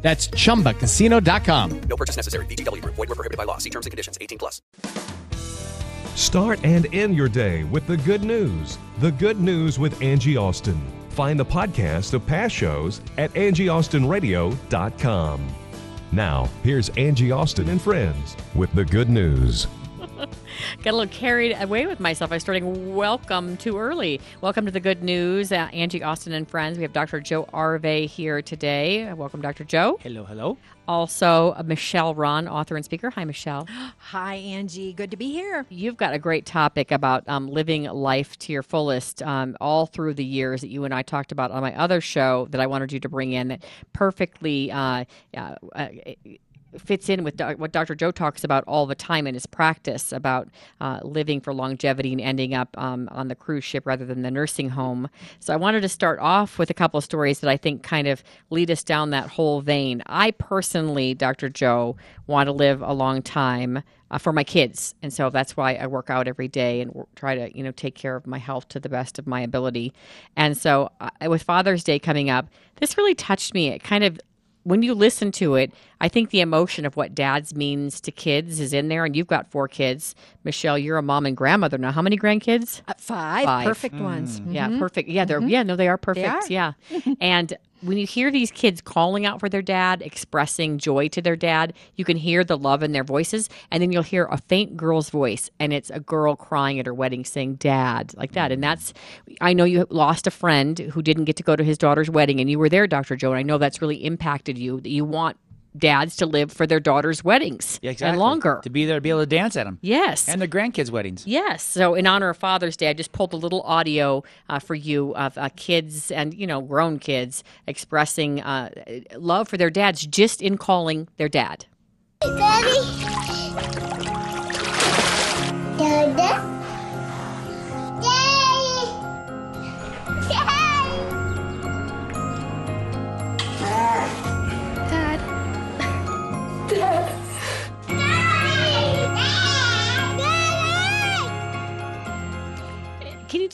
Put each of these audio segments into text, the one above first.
That's chumbacasino.com. No purchase necessary. VGW Group. Void were prohibited by law. See terms and conditions. 18 plus. Start and end your day with the good news. The Good News with Angie Austin. Find the podcast of past shows at angieaustinradio.com. Now, here's Angie Austin and friends with the good news. Got a little carried away with myself. I was starting welcome too early. Welcome to the good news. Uh, Angie Austin and friends. We have Dr. Joe Arvey here today. Welcome, Dr. Joe. Hello, hello. Also, uh, Michelle Rahn, author and speaker. Hi, Michelle. Hi, Angie. Good to be here. You've got a great topic about um, living life to your fullest um, all through the years that you and I talked about on my other show that I wanted you to bring in that perfectly uh, uh, uh, fits in with doc- what Dr. Joe talks about all the time in his practice about uh, living for longevity and ending up um, on the cruise ship rather than the nursing home. So I wanted to start off with a couple of stories that I think kind of lead us down that whole vein. I personally, Dr. Joe, want to live a long time. Uh, for my kids, and so that's why I work out every day and try to, you know, take care of my health to the best of my ability. And so, uh, with Father's Day coming up, this really touched me. It kind of when you listen to it, I think the emotion of what dads means to kids is in there. And you've got four kids. Michelle, you're a mom and grandmother now. How many grandkids? Uh, five, Five. perfect ones. Mm-hmm. Yeah, mm-hmm. perfect. Yeah, they're mm-hmm. yeah, no, they are perfect. are. Yeah. and when you hear these kids calling out for their dad, expressing joy to their dad, you can hear the love in their voices, and then you'll hear a faint girl's voice, and it's a girl crying at her wedding saying "dad" like that. And that's I know you lost a friend who didn't get to go to his daughter's wedding, and you were there, Dr. Joe. And I know that's really impacted you. That you want dads to live for their daughters' weddings Yeah, exactly. and longer. To be there to be able to dance at them. Yes. And their grandkids' weddings. Yes. So, in honor of Father's Day, I just pulled a little audio uh, for you of uh, kids and you know grown kids expressing uh, love for their dads just in calling their dad. Daddy. Dada.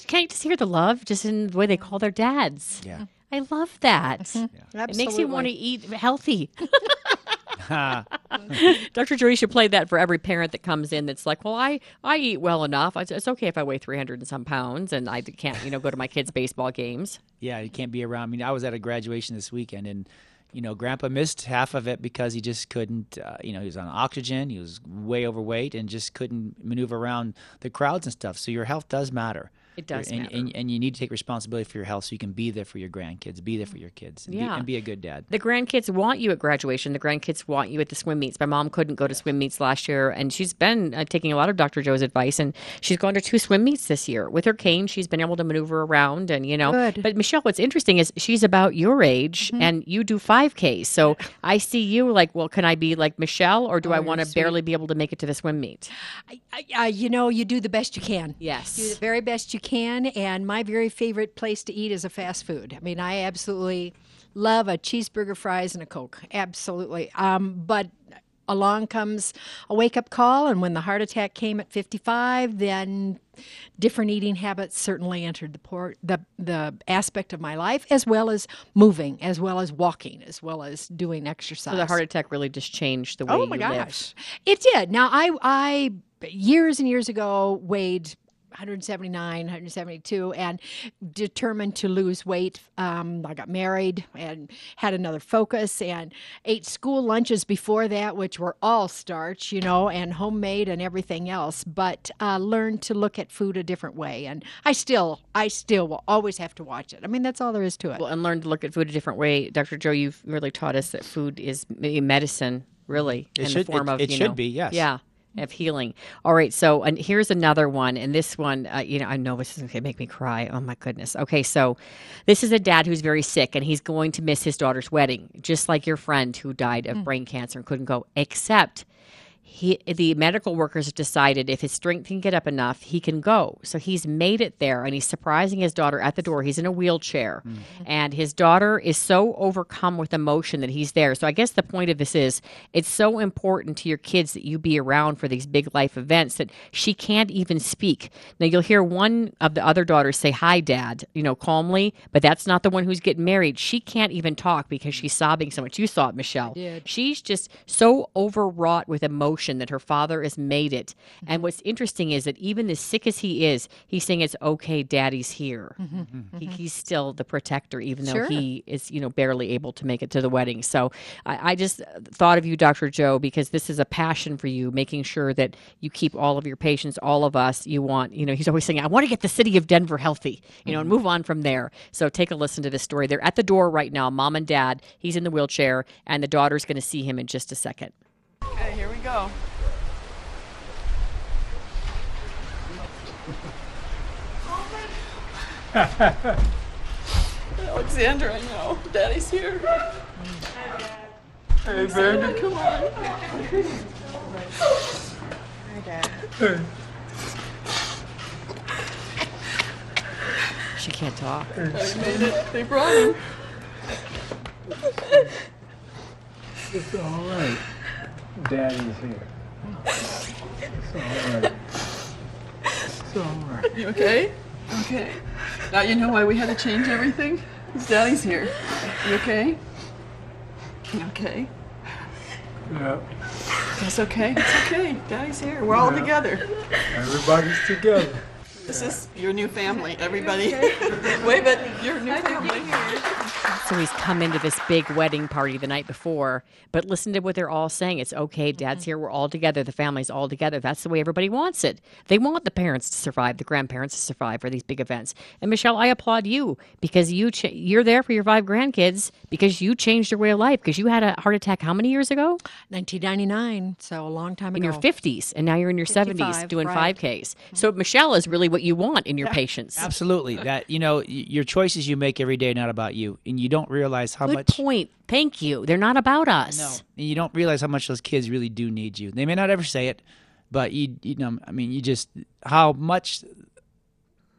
Can you can you just hear the love just in the way they call their dads? Yeah. I love that. It makes you want to eat healthy. Dr. Joey should play that for every parent that comes in that's like, well, I, I eat well enough. It's, it's okay if I weigh 300 and some pounds and I can't, you know, go to my kids' baseball games. Yeah, you can't be around. I mean, I was at a graduation this weekend, and you know, Grandpa missed half of it because he just couldn't. Uh, you know, he was on oxygen. He was way overweight and just couldn't maneuver around the crowds and stuff. So your health does matter. It does and. And, and you need to take responsibility for your health so you can be there for your grandkids, be there for your kids, and, Yeah. be, and be a good dad. The grandkids want you at graduation. The grandkids want you at the swim meets. My mom couldn't go to swim meets last year, and she's been uh, taking a lot of Dr. Joe's advice, and she's gone to two swim meets this year. With her cane, she's been able to maneuver around, and you know. Good. But Michelle, what's interesting is she's about your age, and you do 5Ks. So I see you like, well, can I be like Michelle, or do I Oh, want to barely be able to make it to the swim meet? I, I, you know, you do the best you can. Yes. Do the very best you can. And my very favorite place to eat is a fast food. I mean, I absolutely love a cheeseburger, fries, and a Coke. Absolutely. Um, but along comes a wake up call. And when the heart attack came at 55, then different eating habits certainly entered the, por- the, the aspect of my life, as well as moving, as well as walking, as well as doing exercise. So the heart attack really just changed the way Oh my gosh, lived. it did. Now I I years and years ago weighed 179, 172, and determined to lose weight. Um, I got married and had another focus and ate school lunches before that, which were all starch, you know, and homemade and everything else. But uh, learned to look at food a different way, and I still I still will always have to watch it. I mean, that's all there is to it. Well, and learn to look at food a different way. Dr. Joe, you've really taught us that food is medicine, really, It in should- the form it- of it you should know, be, yes. yeah, of healing. All right, so and here's another one, and this one, uh, you know, I know this is going to make me cry. Oh my goodness. Okay, so this is a dad who's very sick, and he's going to miss his daughter's wedding, just like your friend who died of brain cancer and couldn't go, except he the medical workers have decided if his strength can get up enough, he can go. So he's made it there, and he's surprising his daughter at the door. He's in a wheelchair, mm. and his daughter is so overcome with emotion that he's there. So I guess the point of this is it's so important to your kids that you be around for these big life events that she can't even speak. Now you'll hear one of the other daughters say, "Hi, Dad," you know, calmly, but that's not the one who's getting married. She can't even talk because she's sobbing so much. You saw it, Michelle. She's just so overwrought with emotion that her father has made it. Mm-hmm. And what's interesting is that even as sick as he is, he's saying it's okay, Daddy's here. Mm-hmm. Mm-hmm. He, he's still the protector, even though Sure. he is, you know, barely able to make it to the wedding. So I, I just thought of you, Dr. Joe, because this is a passion for you, making sure that you keep all of your patients, all of us. You want, you know, he's always saying, I want to get the city of Denver healthy, you know, and move on from there. So take a listen to this story. They're at the door right now, mom and dad. He's in the wheelchair, and the daughter's going to see him in just a second. Okay, here we go. Alexander, I know. Daddy's here. Hey, baby, come on. Hi, Dad. Hey. She can't talk. They made it. They brought him. It's all right. Daddy's here. It's all right. It's all right. You okay? Okay. Now you know why we had to change everything? Because Daddy's here. You okay? You okay? Yeah. It's okay. It's okay. Daddy's here. We're all together. Everybody's together. This is your new family, everybody. Wave at your new family. So he's come into this big wedding party the night before, but listen to what they're all saying. It's okay, dad's mm-hmm. here, we're all together, the family's all together. That's the way everybody wants it. They want the parents to survive, the grandparents to survive for these big events. And Michelle, I applaud you because you ch- you're there for your five grandkids because you changed your way of life because you had a heart attack how many years ago? 1999, so a long time In ago. In your 50s, and now you're in your 70s doing right. 5Ks. Mm-hmm. So Michelle is really what you want in your patients. Absolutely. That you know, your choices you make every day are not about you, and you don't realize how Good much. point. Thank you. They're not about us. No, and you don't realize how much those kids really do need you. They may not ever say it, but you you know, I mean, you just how much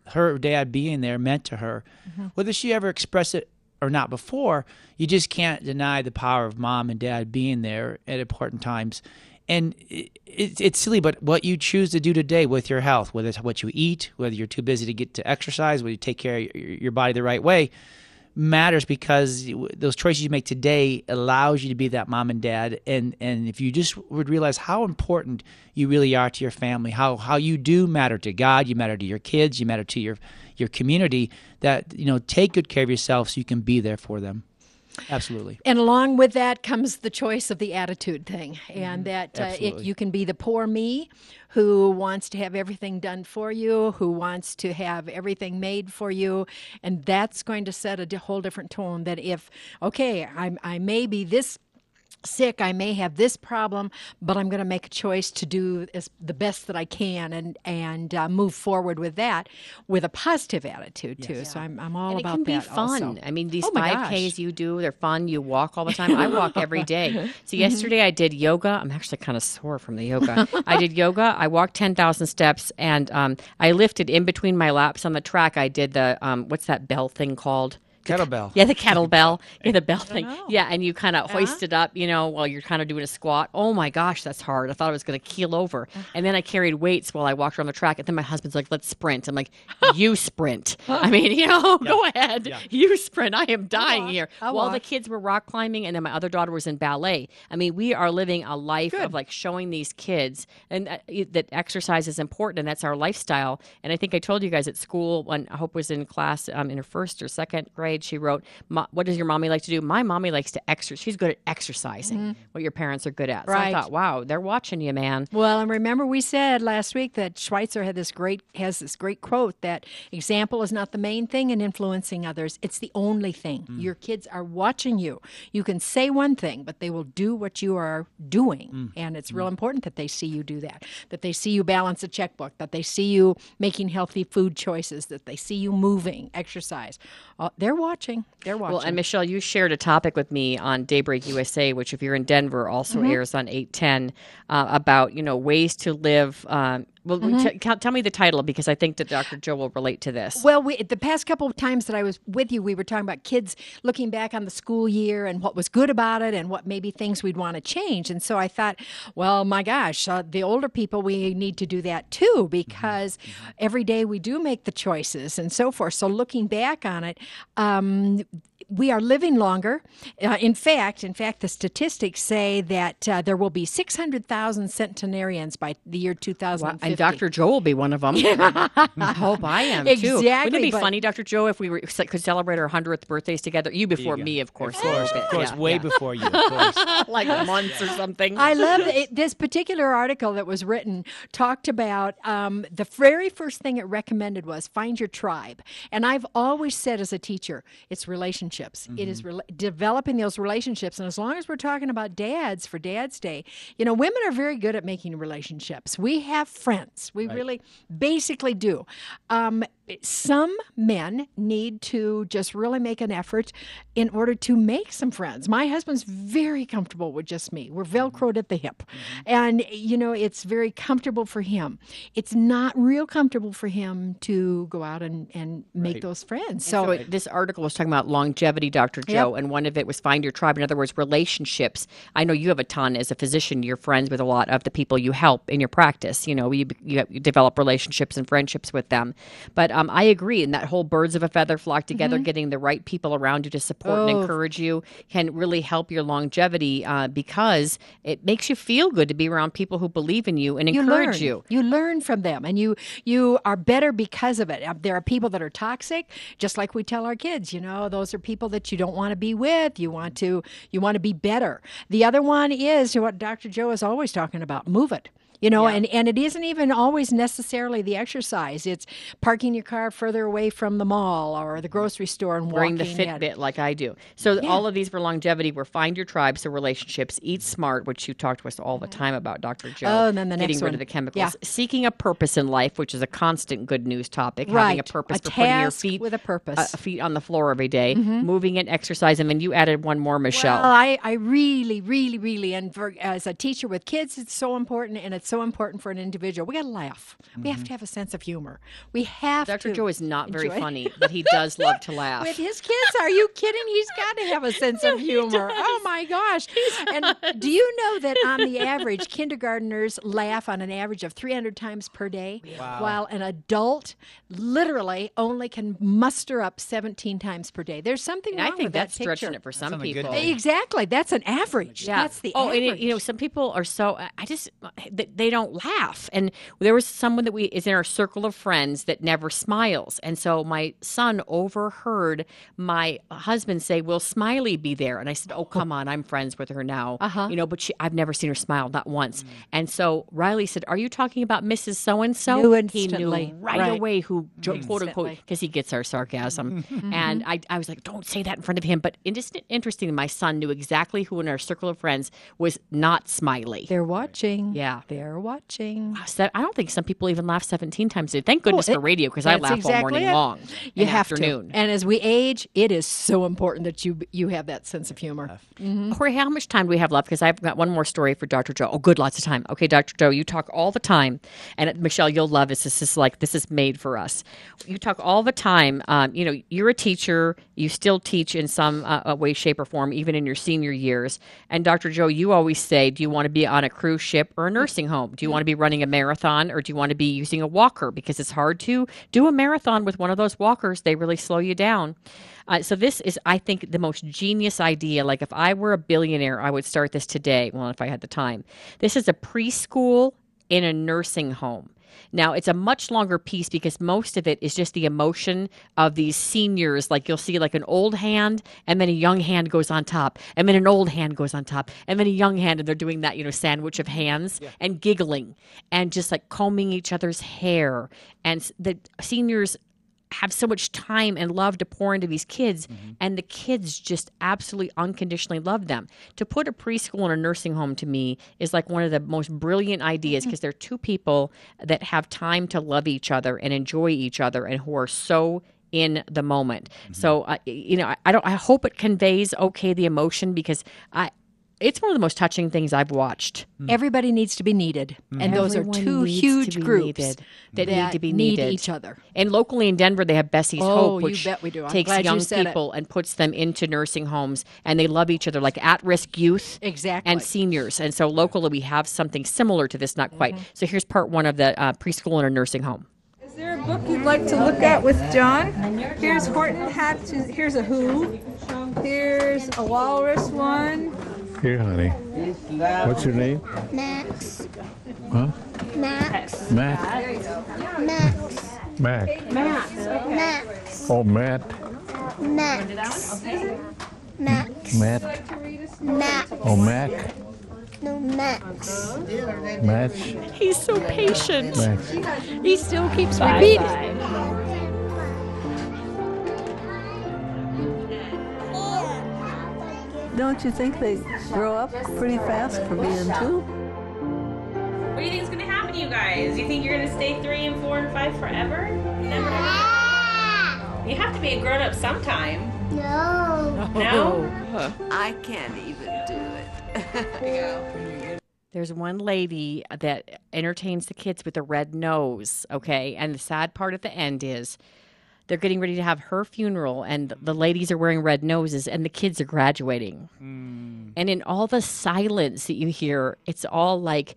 her dad being there meant to her, mm-hmm. whether she ever expressed it or not before. You just can't deny the power of mom and dad being there at important times. And it, it, it's silly, but what you choose to do today with your health, whether it's what you eat, whether you're too busy to get to exercise, whether you take care of your, your body the right way, matters because those choices you make today allows you to be that mom and dad. And and if you just would realize how important you really are to your family how how you do matter to God you matter to your kids you matter to your your community that you know take good care of yourself so you can be there for them absolutely And along with that comes the choice of the attitude thing, and that uh, it, you can be the poor me who wants to have everything done for you, who wants to have everything made for you, and that's going to set a whole different tone. That if okay, I I may be this sick i may have this problem but i'm going to make a choice to do as, the best that i can and and uh, move forward with that with a positive attitude too so i'm, I'm all and it about can be that fun. also. I mean, these Oh my five gosh. Ks you do, they're fun. You walk all the time. I walk every day. So yesterday I did yoga. I'm actually kind of sore from the yoga. I did yoga. I walked ten thousand steps, and um, I lifted in between my laps on the track. I did the um, what's that bell thing called? Kettlebell Yeah, the kettlebell. Yeah, the bell thing. Yeah, and you kind of hoist it up, you know, while you're kind of doing a squat. Oh my gosh, that's hard. I thought I was going to keel over. And then I carried weights while I walked around the track. And then my husband's like, let's sprint. I'm like, you sprint. I mean, you know, go ahead. You sprint. I am dying here. I'll while the kids were rock climbing, and then my other daughter was in ballet. I mean, we are living a life of like showing these kids and uh, that exercise is important, and that's our lifestyle. And I think I told you guys at school when I Hope was in class um, in her first or second grade, she wrote, "What does your mommy like to do?" My mommy likes to exercise. She's good at exercising. Mm-hmm. What your parents are good at. So I thought, wow, they're watching you, man. Well, and remember we said last week that Schweitzer had this great has this great quote that example is not the main thing in influencing others; it's the only thing. Mm. Your kids are watching you. You can say one thing, but they will do what you are doing, mm. and it's real mm. important that they see you do that. That they see you balance a checkbook. That they see you making healthy food choices. That they see you moving, exercise. Uh, they're watching. They're watching. Well, and Michelle, you shared a topic with me on Daybreak USA, which, if you're in Denver, also Mm-hmm. airs on 810 uh, about you know ways to live. Um, well, t- t- tell me the title because I think that Dr. Joe will relate to this. Well, we, the past couple of times that I was with you, we were talking about kids looking back on the school year and what was good about it and what maybe things we'd want to change. And so I thought, well, my gosh, uh, the older people, we need to do that too because every day we do make the choices and so forth. So looking back on it, um, we are living longer. Uh, in fact, in fact, the statistics say that uh, there will be 600,000 centenarians by the year 2050. and Dr. Joe will be one of them. I hope I am too. Wouldn't it be but- funny, Dr. Joe, if we were, could celebrate our hundredth birthdays together? You before me, of course. Of course, of course, way before you. Of course. like months or something. I love it. This particular article that was written talked about um, the very first thing it recommended was find your tribe. And I've always said as a teacher, it's relationships. It is rela- developing those relationships. And as long as we're talking about dads for Dad's Day, you know, women are very good at making relationships. We have friends. We really basically do. Um, some men need to just really make an effort in order to make some friends. My husband's very comfortable with just me. We're velcroed at the hip. Mm-hmm. And, you know, it's very comfortable for him. It's not real comfortable for him to go out and, and make those friends. So So, it- this article was talking about longevity, Dr. Joe, and one of it was find your tribe. In other words, relationships. I know you have a ton as a physician. You're friends with a lot of the people you help in your practice. You know, you, you, you develop relationships and friendships with them. But um, I agree, and that whole birds of a feather flock together, getting the right people around you to support and Mm-hmm. Oh. encourage you can really help your longevity uh, because it makes you feel good to be around people who believe in you and you encourage learn. you. You learn from them, and you you are better because of it. Uh, There are people that are toxic, just like we tell our kids. You know, those are people that you don't want to be with. You want to you want to be better. The other one is what Dr. Joe is always talking about: move it. You know, and, and it isn't even always necessarily the exercise. It's parking your car further away from the mall or the grocery store and Bring the. Fitbit like I do. So all of these for longevity were find your tribe, so relationships, eat smart, which you talk to us all the time about, Dr. Joe. Oh, and then the getting rid one. of the chemicals, Yeah. seeking a purpose in life, which is a constant good news topic. right. Having a purpose A for putting your feet with a purpose. Mm-hmm. uh, feet on the floor every day, moving and exercising. And then you added one more, Michelle. Well, I, I really, really, really, and for as a teacher with kids, it's so important, and it's so important for an individual. We got to laugh. We have mm-hmm. to have a sense of humor. We have Dr. to. Joe is not very enjoy- funny, but he does love to laugh. With his kids, are you kidding? He's got to have a sense of humor. Oh my gosh! And do you know that on the average, kindergartners laugh on an average of 300 times per day, while an adult literally only can muster up 17 times per day. There's something And wrong I think with that's that stretching picture. it for some on a good people. Exactly. That's an average. Yeah. That's the oh, average. and it, you know, some people are so. I just uh, they, they don't laugh. And there was someone that we is in our circle of friends that never smiles. And so my son overheard my husband say, "Will Smiley be there?" And I said, "Oh, come on, I'm friends with her now. Uh-huh. You know, but she, I've never seen her smile, not once." Mm. And so Riley said, "Are you talking about Mrs. So and So?" He knew right, Right. away who quote unquote because he gets our sarcasm. Mm-hmm. and I, I was like, don't say that in front of him. But interesting. My son knew exactly who in our circle of friends was not smiley. They're watching. Yeah. They're watching. So I don't think some people even laugh 17 times a day. Thank goodness Oh, for radio because I that's laugh all morning it. long. You and have afternoon. to. And as we age, it is so important that you you have that sense of humor. Jorge, how much time do we have left? Because I've got one more story for Dr. Joe. Oh, good, lots of time. Okay, Dr. Joe, you talk all the time, and Michelle, you'll love this. This is like this is made for us. You talk all the time. Um, you know, you're a teacher. You still teach in some uh, uh, way, shape, or form, even in your senior years. And Dr. Joe, you always say, do you want to be on a cruise ship or a nursing home? Do you want to be running a marathon or do you want to be using a walker? Because it's hard to do a marathon with one of those walkers. They really slow you down. Uh, so this is, I think, the most genius idea. Like if I were a billionaire, I would start this today. Well, if I had the time, this is a preschool in a nursing home. Now it's a much longer piece because most of it is just the emotion of these seniors. Like you'll see, like an old hand, and then a young hand goes on top, and then an old hand goes on top, and then a young hand, and they're doing that, you know, sandwich of hands and giggling and just like combing each other's hair. And the seniors have so much time and love to pour into these kids mm-hmm. and the kids just absolutely unconditionally love them to put a preschool in a nursing home to me is like one of the most brilliant ideas mm-hmm. because they're two people that have time to love each other and enjoy each other and who are so in the moment. Mm-hmm. So, uh, you know, I, I don't. I hope it conveys okay the emotion because I. It's one of the most touching things I've watched. Everybody needs to be needed, and those are two huge groups needed, that, need to be need needed. each other. And locally in Denver, they have Bessie's Oh, Hope, you which bet we do. Takes glad you young it. people and puts them into nursing homes, and they love each other, like at-risk youth Exactly. and seniors. And so locally, we have something similar to this, not quite. Mm-hmm. So here's part one of the uh, preschool and a nursing home. Is there a book you'd like to look at with John? Here's Horton Hatch. Here's a Who. Here's a Walrus one. Here, honey. What's your name? Max. Huh? Max. Matt. Max. Mac. Max. Oh, Matt. Max. Max. Matt. Max. Oh, Mac. No, Max. Match. He's so patient. Max. He still keeps repeating. Don't you think they grow up pretty fast for being two? What do you think is gonna happen to you guys? You think you're gonna stay three and four and five forever? Never. You have to be a grown up sometime. No. No? Oh, I can't even do it. There's one lady that entertains the kids with a red nose, okay? And the sad part at the end is they're getting ready to have her funeral, and the ladies are wearing red noses, and the kids are graduating. And in all the silence that you hear, it's all like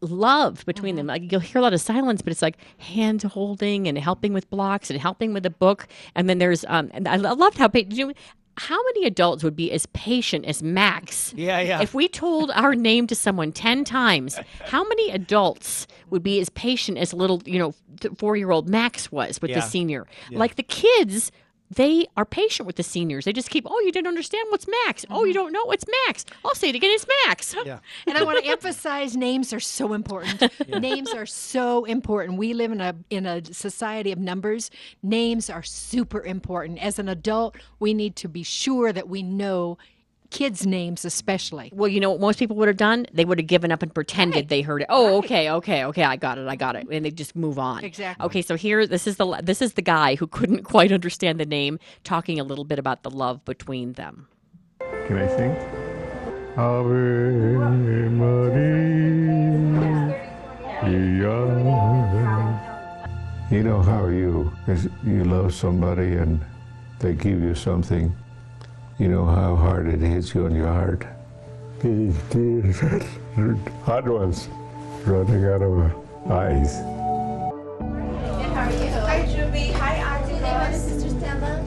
love between them. Like you'll hear a lot of silence, but it's like hand holding and helping with blocks and helping with a book. And then there's um, and I loved how pa- you know, how many adults would be as patient as Max? Yeah, yeah. If we told our name to someone 10 times, how many adults would be as patient as little, you know, four year old Max was with the Yeah. senior? Like the kids, they are patient with the seniors. They just keep, oh, you didn't understand what's Max. Oh, you mm-hmm. don't know what's Max. I'll say it again, it's Max. Yeah. And I want to emphasize names are so important. Names are so important. We live in a in a society of numbers. Names are super important. As an adult, we need to be sure that we know kids' names especially. Well, you know what most people would have done? They would have given up and pretended they heard it. Oh, okay, okay, okay, I got it, I got it, and they just move on. Exactly. Okay, so here, this is the this is the guy who couldn't quite understand the name, talking a little bit about the love between them. Can I sing? Ave Maria. You know how you, you love somebody and they give you something, you know how hard it hits you on your heart. These tears, hot ones, running out of my eyes. Hi, Juby. Hi, Auntie. my sister Stella.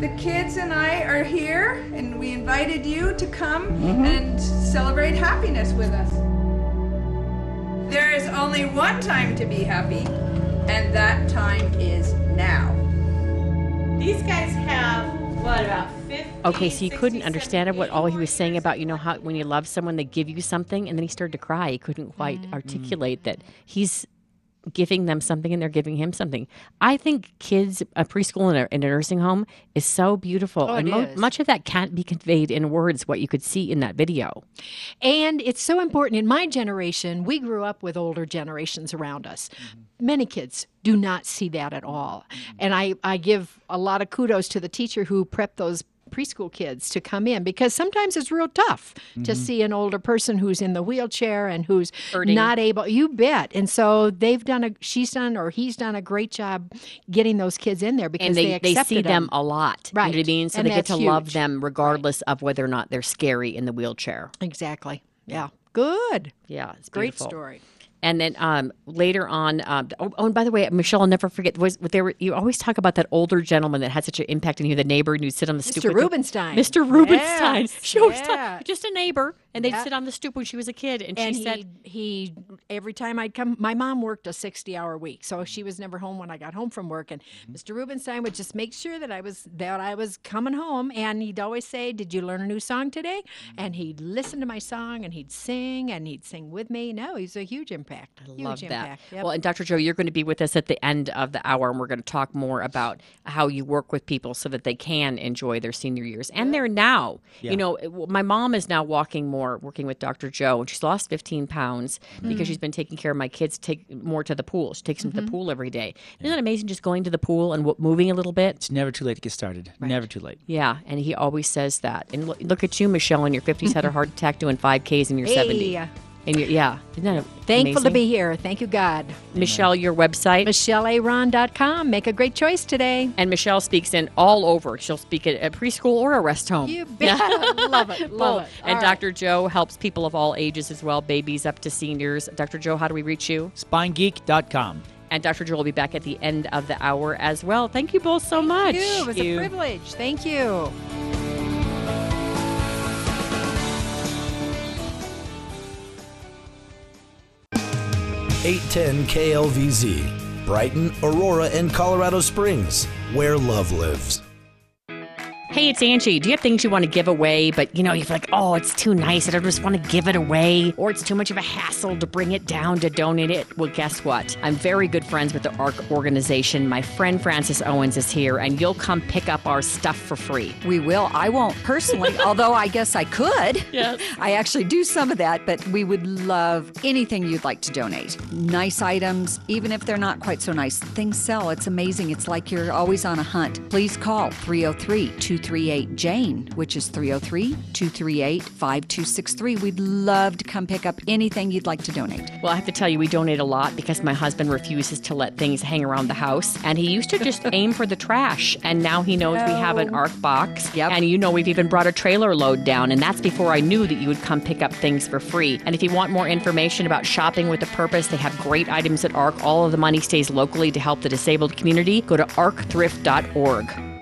The kids and I are here, and we invited you to come mm-hmm. and celebrate happiness with us. There is only one time to be happy, and that time is now. These guys have, what, about 50? Okay, so you couldn't 60, understand what all he was saying about you know how when you love someone they give you something, and then he started to cry. He couldn't quite Mm-hmm. articulate that he's giving them something and they're giving him something. I think kids, a preschool and a, and a nursing home is so beautiful, Oh, and it is. much of that can't be conveyed in words. What you could see in that video. And it's so important. In my generation, we grew up with older generations around us. Many kids do not see that at all. Mm-hmm. And I, I give a lot of kudos to the teacher who prepped those preschool kids to come in because sometimes it's real tough to mm-hmm. see an older person who's in the wheelchair and who's Hurting. not able you bet and so they've done a she's done or he's done a great job getting those kids in there because And they, they, accepted see them a lot. You know what I Right. mean? So And they get to that's love them regardless of whether or not they're scary in the wheelchair. exactly yeah good Yeah, it's great beautiful. story And then um, later on, um, oh, oh, and by the way, Michelle, I'll never forget. Was there? Were, you always talk about that older gentleman that had such an impact on you, the neighbor, and you'd sit on the stoop. Mr. Rubenstein. Mr. Rubenstein. Yes, She always yeah. talked- just a neighbor, and they'd Yeah. sit on the stoop when she was a kid, and, and she said, he, he every time I'd come, my mom worked a sixty-hour week, so she was never home when I got home from work. And Mm-hmm. Mr. Rubenstein would just make sure that I was that I was coming home, and he'd always say, "Did you learn a new song today?" Mm-hmm. And he'd listen to my song, and he'd sing, and he'd sing with me. No, he's a huge impact. huge Love that. impact. Yep. Well, and Dr. Joe, you're going to be with us at the end of the hour, and we're going to talk more about how you work with people so that they can enjoy their senior years and they're now. Yeah. You know, my mom is now walking more, working with Dr. Joe, and she's lost 15 pounds because she's she's been taking care of my kids, take more to the pool. She takes them to the mm-hmm. pool every day. Isn't that amazing? Just going to the pool and w- moving a little bit. It's never too late to get started. Never too late. Yeah, and he always says that. And look, look at you, Michelle, in your 50s, had a heart attack doing 5Ks in your 70. Hey. And you're, yeah, isn't that Thankful to be here. Thank you, God. Michelle, your website. MichelleAron.com. Make a great choice today. And Michelle speaks in all over. She'll speak at a preschool or a rest home. You bet. love it. Love it. And All right. Dr. Joe helps people of all ages as well, babies up to seniors. Dr. Joe, how do we reach you? SpineGeek.com. And Dr. Joe will be back at the end of the hour as well. Thank you both so much. You. It was you. a privilege. Thank you. Eight ten KLVZ, Brighton, Aurora, and Colorado Springs, where love lives. Hey, it's Angie. Do you have things you want to give away, but you know, you're like, oh, it's too nice. and I just want to give it away, or it's too much of a hassle to bring it down to donate it? Well, guess what? I'm very good friends with the ARC organization. My friend Francis Owens is here, and you'll come pick up our stuff for free. We will. I won't personally, although I guess I could. Yes. I actually do some of that, but we would love anything you'd like to donate. Nice items, even if they're not quite so nice. Things sell. It's amazing. It's like you're always on a hunt. Please call 303 238 Jane, which is 303 238 5263. We'd love to come pick up anything you'd like to donate. Well, I have to tell you, we donate a lot because my husband refuses to let things hang around the house. And he used to just aim for the trash. And now he knows we have an oh. ARC box. Yep. And you know, we've even brought a trailer load down. And that's before I knew that you would come pick up things for free. And if you want more information about shopping with a purpose, they have great items at ARC. All of the money stays locally to help the disabled community. Go to arcthrift.org.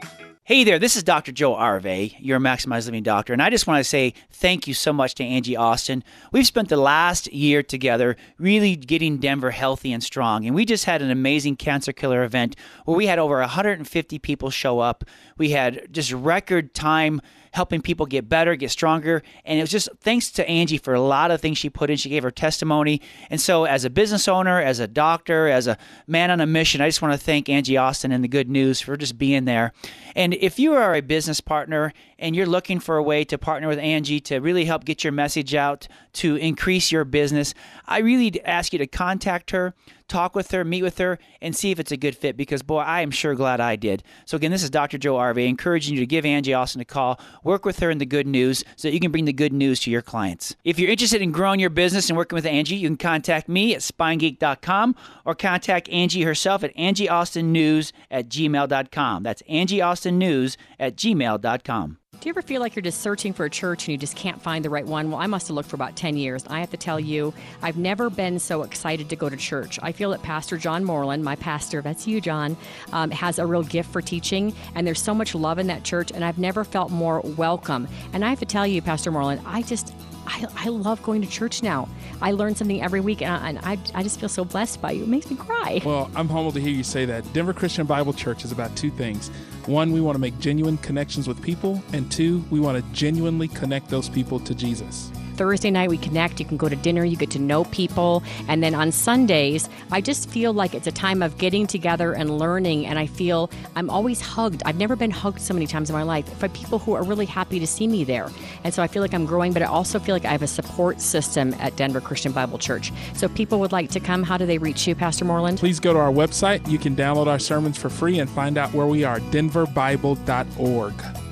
Hey there, this is Dr. Joe Arvey, your Maximize Living doctor, and I just want to say thank you so much to Angie Austin. We've spent the last year together really getting Denver healthy and strong, and we just had an amazing cancer killer event where we had over 150 people show up. We had just record time helping people get better, get stronger. And it was just thanks to Angie for a lot of things she put in. She gave her testimony. And so, as a business owner, as a doctor, as a man on a mission, I just want to thank Angie Austin and the good news for just being there. And if you are a business partner and you're looking for a way to partner with Angie to really help get your message out to increase your business, I really ask you to contact her, talk with her, meet with her, and see if it's a good fit because, boy, I am sure glad I did. So, again, this is Dr. Joe Arvey encouraging you to give Angie Austin a call, work with her in the good news so that you can bring the good news to your clients. If you're interested in growing your business and working with Angie, you can contact me at spinegeek.com or contact Angie herself at angieaustinnews at gmail.com. That's angieaustinnews at gmail.com. Do you ever feel like you're just searching for a church and you just can't find the right one? Well, I must have looked for about 10 years. I have to tell you, I've never been so excited to go to church. I feel that Pastor John Moreland, my pastor, that's you, John, um, has a real gift for teaching, and there's so much love in that church, and I've never felt more welcome. And I have to tell you, Pastor Moreland, I just. I, I love going to church now. I learn something every week, and, I, and I, I just feel so blessed by you. It makes me cry. Well, I'm humbled to hear you say that. Denver Christian Bible Church is about two things. One, we want to make genuine connections with people, and two, we want to genuinely connect those people to Jesus. Thursday night we connect. You can go to dinner, you get to know people. And then on Sundays, I just feel like it's a time of getting together and learning. And I feel I'm always hugged. I've never been hugged so many times in my life by people who are really happy to see me there. And so I feel like I'm growing, but I also feel like I have a support system at Denver Christian Bible Church. So if people would like to come, how do they reach you, Pastor Moreland? Please go to our website. You can download our sermons for free and find out where we are denverbible.org.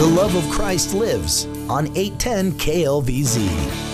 The love of Christ lives on 810 KLVZ.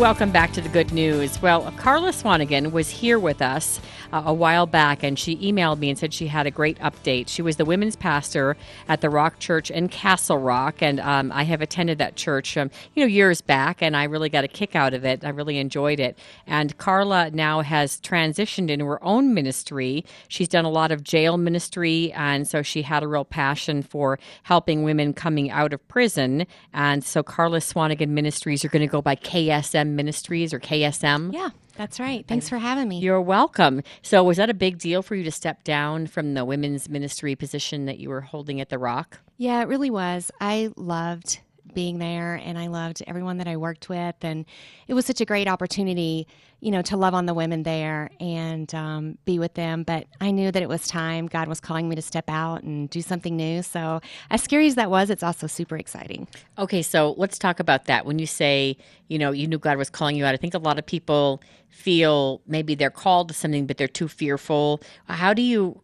Welcome back to the good news. Well, Karla Swanigan was here with us uh, a while back, and she emailed me and said she had a great update. She was the women's pastor at the Rock Church in Castle Rock, and um, I have attended that church, um, you know, years back, and I really got a kick out of it. I really enjoyed it. And Karla now has transitioned into her own ministry. She's done a lot of jail ministry, and so she had a real passion for helping women coming out of prison. And so Karla Swanigan Ministries are going to go by KSM Ministries or KSM. Yeah, that's right. Thanks for having me. You're welcome. So, was that a big deal for you to step down from the women's ministry position that you were holding at the Rock? Yeah, it really was. I loved being there and I loved everyone that I worked with. And it was such a great opportunity, you know, to love on the women there and um, be with them. But I knew that it was time. God was calling me to step out and do something new. So, as scary as that was, it's also super exciting. Okay, so let's talk about that. When you say, you know, you knew God was calling you out, I think a lot of people feel maybe they're called to something, but they're too fearful. How do you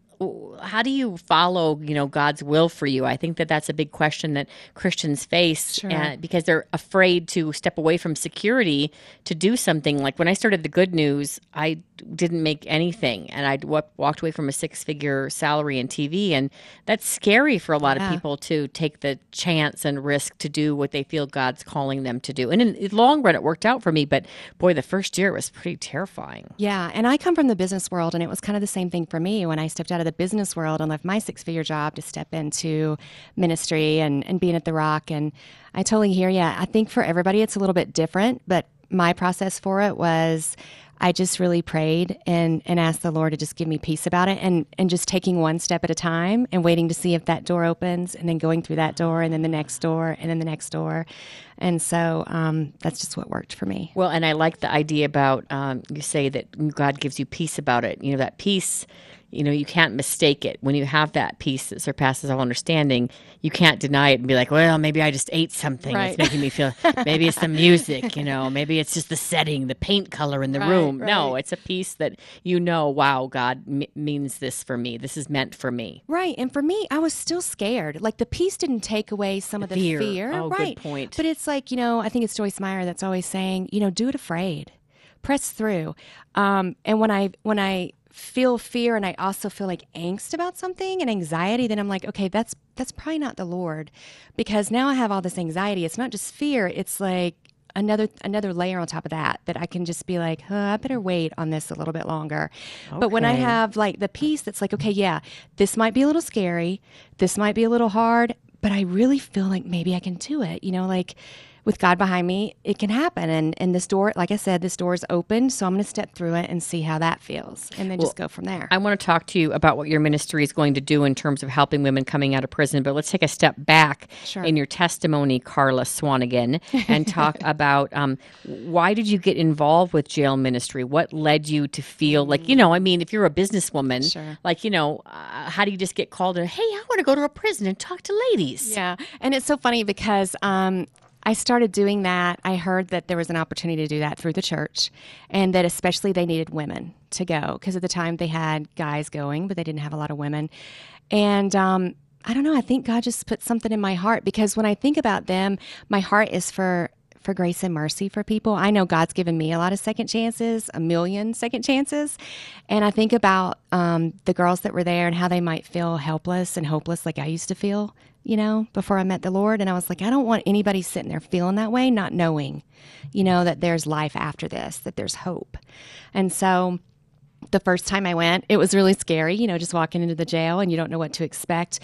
how do you follow you know god's will for you i think that that's a big question that christians face Sure. uh, because they're afraid to step away from security to do something like when i started the good news i didn't make anything and i walked away from a six figure salary in tv and that's scary for a lot Yeah. of people to take the chance and risk to do what they feel god's calling them to do and in the long run it worked out for me but boy the first year was pretty terrifying Yeah, and I come from the business world, and it was kind of the same thing for me when I stepped out of the business world and left my six figure job to step into ministry and, and being at The Rock. And I totally hear you. I think for everybody, it's a little bit different, but my process for it was I just really prayed and, and asked the Lord to just give me peace about it and, and just taking one step at a time and waiting to see if that door opens and then going through that door and then the next door and then the next door. And so um, that's just what worked for me. Well, and I like the idea about um, you say that God gives you peace about it. You know, that peace, you know, you can't mistake it. When you have that peace that surpasses all understanding, you can't deny it and be like, well, maybe I just ate something. Right. It's making me feel, maybe it's the music, you know, maybe it's just the setting, the paint color in the Right, room. No, it's a piece that you know, wow, God m- means this for me. This is meant for me. Right. And for me, I was still scared. Like the peace didn't take away some of the fear. fear. Oh, good right. point. But it's like, you know, I think it's Joyce Meyer that's always saying, you know, do it afraid. Press through. Um, and when I when I feel fear and I also feel like angst about something and anxiety, then I'm like, okay, that's that's probably not the Lord. Because now I have all this anxiety. It's not just fear, it's like another another layer on top of that that I can just be like, huh, I better wait on this a little bit longer. But when I have like the peace that's like, okay, yeah, this might be a little scary, this might be a little hard, but I really feel like maybe I can do it. You know, like with God behind me, it can happen. And and this door, like I said, this door is open, so I'm going to step through it and see how that feels, and then just go from there. I want to talk to you about what your ministry is going to do in terms of helping women coming out of prison. But let's take a step back Sure. in your testimony, Karla Swanigan, and talk about um, why did you get involved with jail ministry? What led you to feel like, you know, I mean, if you're a businesswoman, Sure. like, you know, uh, how do you just get called and, hey, I want to go to a prison and talk to ladies? Yeah, and it's so funny because um, I started doing that. I heard that there was an opportunity to do that through the church, and that especially they needed women to go because at the time they had guys going, but they didn't have a lot of women. And um, I don't know. I think God just put something in my heart because when I think about them, my heart is for for grace and mercy for people. I know God's given me a lot of second chances, a million second chances. And I think about um, the girls that were there and how they might feel helpless and hopeless, like I used to feel, you know, before I met the Lord. And I was like, I don't want anybody sitting there feeling that way, not knowing, you know, that there's life after this, that there's hope. And so, the first time I went, it was really scary, you know, just walking into the jail and you don't know what to expect.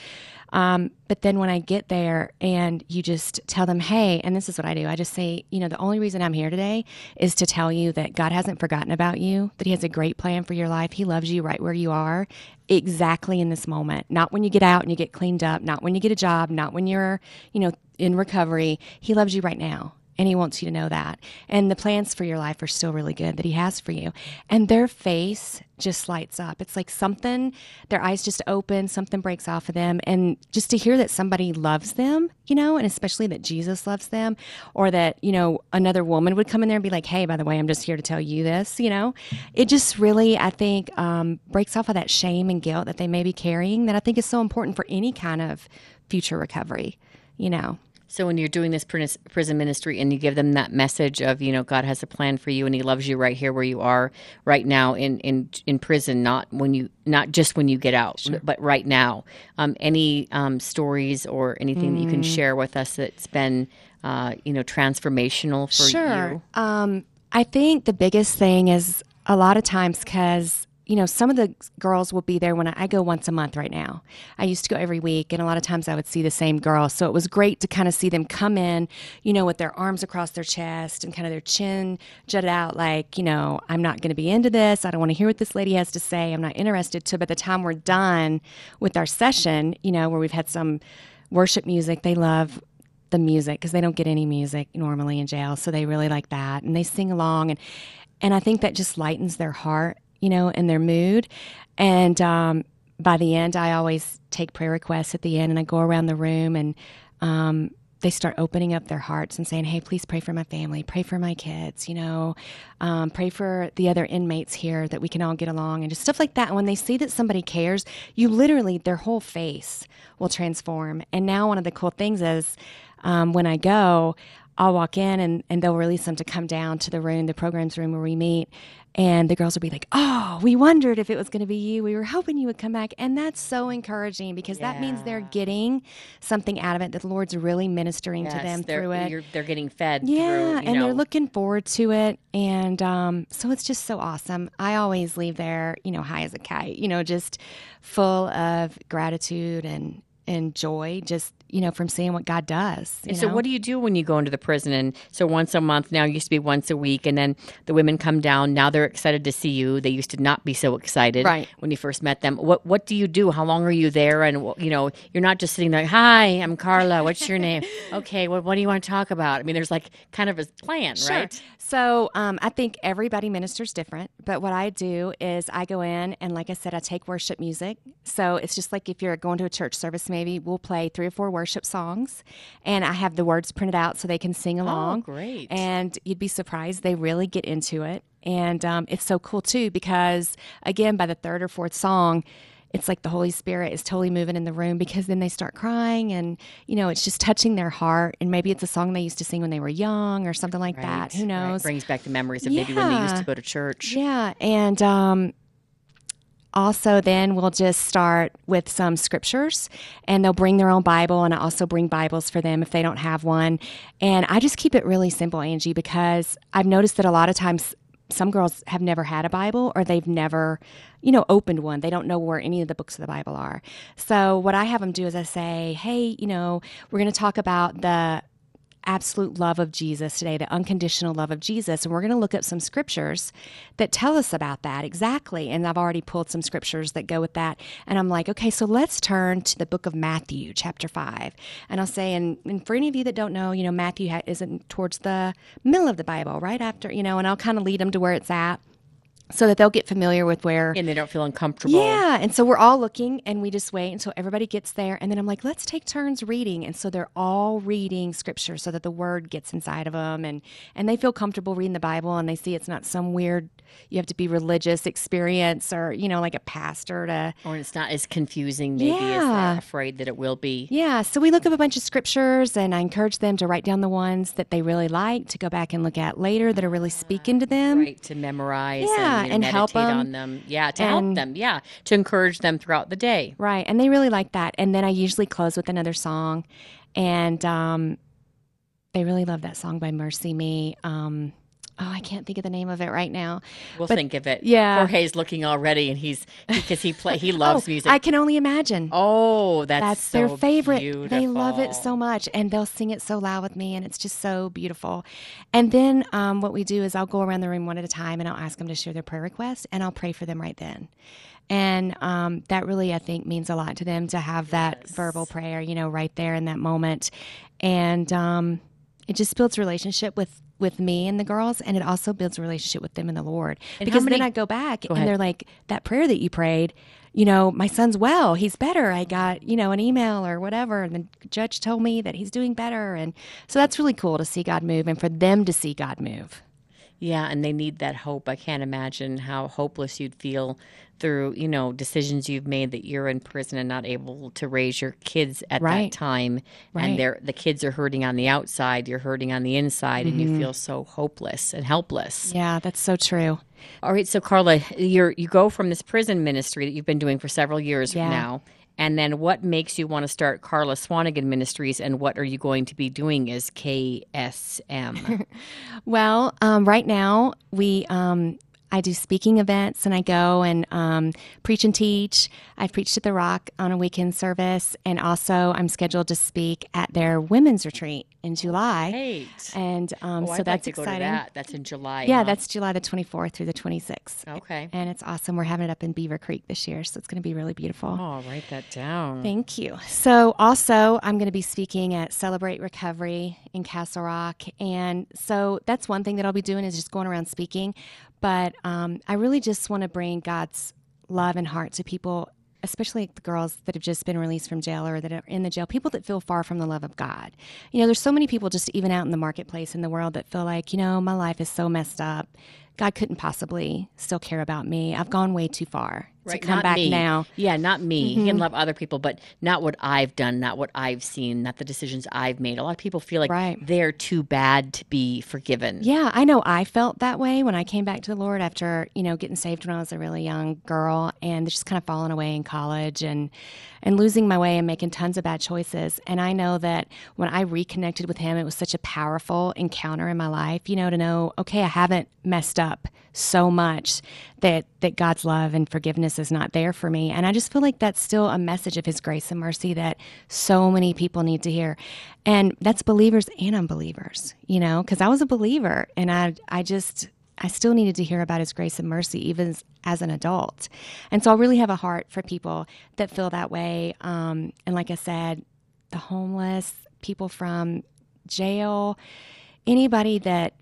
Um, but then when I get there and you just tell them, hey, and this is what I do I just say, you know, the only reason I'm here today is to tell you that God hasn't forgotten about you, that He has a great plan for your life. He loves you right where you are, exactly in this moment. Not when you get out and you get cleaned up, not when you get a job, not when you're, you know, in recovery. He loves you right now. And he wants you to know that. And the plans for your life are still really good that he has for you. And their face just lights up. It's like something, their eyes just open, something breaks off of them. And just to hear that somebody loves them, you know, and especially that Jesus loves them, or that, you know, another woman would come in there and be like, hey, by the way, I'm just here to tell you this, you know, it just really, I think, um, breaks off of that shame and guilt that they may be carrying that I think is so important for any kind of future recovery, you know. So when you're doing this prison ministry and you give them that message of, you know, God has a plan for you and he loves you right here where you are right now in in in prison, not when you not just when you get out, but right now. Um, any um, stories or anything that you can Mm. share with us that's been uh, you know, transformational for sure. you? Um, I think the biggest thing is a lot of times because you know some of the girls will be there when I, I go once a month right now. I used to go every week, and a lot of times I would see the same girl. So it was great to kind of see them come in, you know, with their arms across their chest and kind of their chin jutted out, like you know, I'm not going to be into this. I don't want to hear what this lady has to say. I'm not interested. To by the time we're done with our session, you know, where we've had some worship music they love the music because they don't get any music normally in jail, so they really like that, and they sing along, and and I think that just lightens their heart, you know, and their mood, and um, by the end, I always take prayer requests at the end, and I go around the room and. Um, they start opening up their hearts and saying, "Hey, please pray for my family, pray for my kids, you know, um, pray for the other inmates here that we can all get along, and just stuff like that." And when they see that somebody cares, you literally their whole face will transform. And now one of the cool things is um, when I go, I'll walk in and, and they'll release them to come down to the room, the programs room where we meet. And the girls will be like, Oh, we wondered if it was going to be you. We were hoping you would come back. And that's so encouraging because that means they're getting something out of it. That the Lord's really ministering to them they're, through it. They're getting fed. Yeah, through, you and know, they're looking forward to it. And um, so it's just so awesome. I always leave there, you know, high as a kite, you know, just full of gratitude and, and joy, just, you know, from seeing what God does. And you so, know? what do you do when you go into the prison? And so, once a month now it used to be once a week, and then the women come down. Now they're excited to see you. They used to not be so excited Right. when you first met them. What What do you do? How long are you there? And you know, you're not just sitting there. Hi, I'm Karla. What's your name? okay, what What do you want to talk about? I mean, there's like kind of a plan, Sure. right? So um, I think everybody ministers different, but what I do is I go in and, like I said, I take worship music. So it's just like if you're going to a church service, maybe we'll play three or four worship songs, and I have the words printed out so they can sing along. great. And you'd be surprised they really get into it, and um, it's so cool too because again, by the third or fourth song. It's like the Holy Spirit is totally moving in the room because then they start crying and, you know, it's just touching their heart. And maybe it's a song they used to sing when they were young or something like that. Who Right. knows? Brings back the memories of maybe when they used to go to church. Yeah, and um, also then we'll just start with some scriptures, and they'll bring their own Bible, and I also bring Bibles for them if they don't have one. And I just keep it really simple, Angie, because I've noticed that a lot of times some girls have never had a Bible or they've never, you know, opened one. They don't know where any of the books of the Bible are. So what I have them do is I say, hey, you know, we're going to talk about the absolute love of Jesus today, the unconditional love of Jesus. And we're going to look at some scriptures that tell us about that exactly. And I've already pulled some scriptures that go with that. And I'm like, okay, so let's turn to the book of Matthew, chapter 5. And I'll say, and, and for any of you that don't know, you know, Matthew ha- isn't towards the middle of the Bible, right after, you know, and I'll kind of lead them to where it's at. So that they'll get familiar with where And they don't feel uncomfortable. yeah, and so we're all looking and we just wait until everybody gets there. And then I'm like, let's take turns reading. And so they're all reading scripture so that the word gets inside of them and, and they feel comfortable reading the Bible and they see it's not some weird, you have to be religious experience or, you know, like a pastor to. Or it's not as confusing, maybe, as Yeah. they're afraid that it will be. Yeah, so we look up a bunch of scriptures and I encourage them to write down the ones that they really like to go back and look at later that are really speaking to them. Right, to memorize Yeah, and, you and help meditate 'em. on them. Yeah, to help them. Yeah, to encourage them throughout the day. Right. And they really like that. And then I usually close with another song. And um, they really love that song by Mercy Me. Um, oh, I can't think of the name of it right now. We'll But- think of it. Yeah. Jorge's looking already, and he's because he play he loves Oh, music. I can only imagine. Oh, that's That's so their favorite. They love it so much, and they'll sing it so loud with me, and it's just so beautiful. And then um, what we do is I'll go around the room one at a time, and I'll ask them to share their prayer requests, and I'll pray for them right then. And um, that really, I think, means a lot to them to have that verbal prayer, you know, right there in that moment, and um, it just builds relationship with with me and the girls, and it also builds a relationship with them and the Lord. And because many- then I go back Go and they're like, that prayer that you prayed, you know, my son's well, he's better. I got, you know, an email or whatever, and the judge told me that he's doing better. And so that's really cool to see God move and for them to see God move. Yeah, and they need that hope. I can't imagine how hopeless you'd feel through, you know, decisions you've made that you're in prison and not able to raise your kids at Right. that time. Right. And they're the kids are hurting on the outside, you're hurting on the inside, and you Mhm. feel so hopeless and helpless. Yeah, that's so true. All right, so Karla, you're you go from this prison ministry that you've been doing for several years Yeah. now. And then what makes you want to start Karla Swanigan Ministries and what are you going to be doing as KSM? Well, um, right now we, um, I do speaking events and I go and um, preach and teach. I've preached at the Rock on a weekend service, and also I'm scheduled to speak at their women's retreat in July. Great. And um, Oh, so I'd like that's to exciting. that. That's in July, Yeah, huh? that's July the 24th through the 26th. Okay. And it's awesome. We're having it up in Beaver Creek this year, so it's going to be really beautiful. Oh, write that down. Thank you. So, also, I'm going to be speaking at Celebrate Recovery in Castle Rock. And so, that's one thing that I'll be doing is just going around speaking. But um, I really just want to bring God's love and heart to people, especially the girls that have just been released from jail or that are in the jail, people that feel far from the love of God. You know, there's so many people just even out in the marketplace in the world that feel like, you know, my life is so messed up. God couldn't possibly still care about me. I've gone way too far Right, to come not back me. now. Yeah, not me. He Mhm. can love other people, but not what I've done, not what I've seen, not the decisions I've made. A lot of people feel like they're too bad to be forgiven. Yeah, I know I felt that way when I came back to the Lord after, you know, getting saved when I was a really young girl and just kind of falling away in college and and losing my way and making tons of bad choices. And I know that when I reconnected with him, it was such a powerful encounter in my life, you know, to know, okay, I haven't messed up so much that that God's love and forgiveness is not there for me. And I just feel like that's still a message of his grace and mercy that so many people need to hear. And that's believers and unbelievers, you know, because I was a believer and I I just I still needed to hear about his grace and mercy even as, as an adult. And so I really have a heart for people that feel that way. Um, and like I said, the homeless, people from jail, anybody that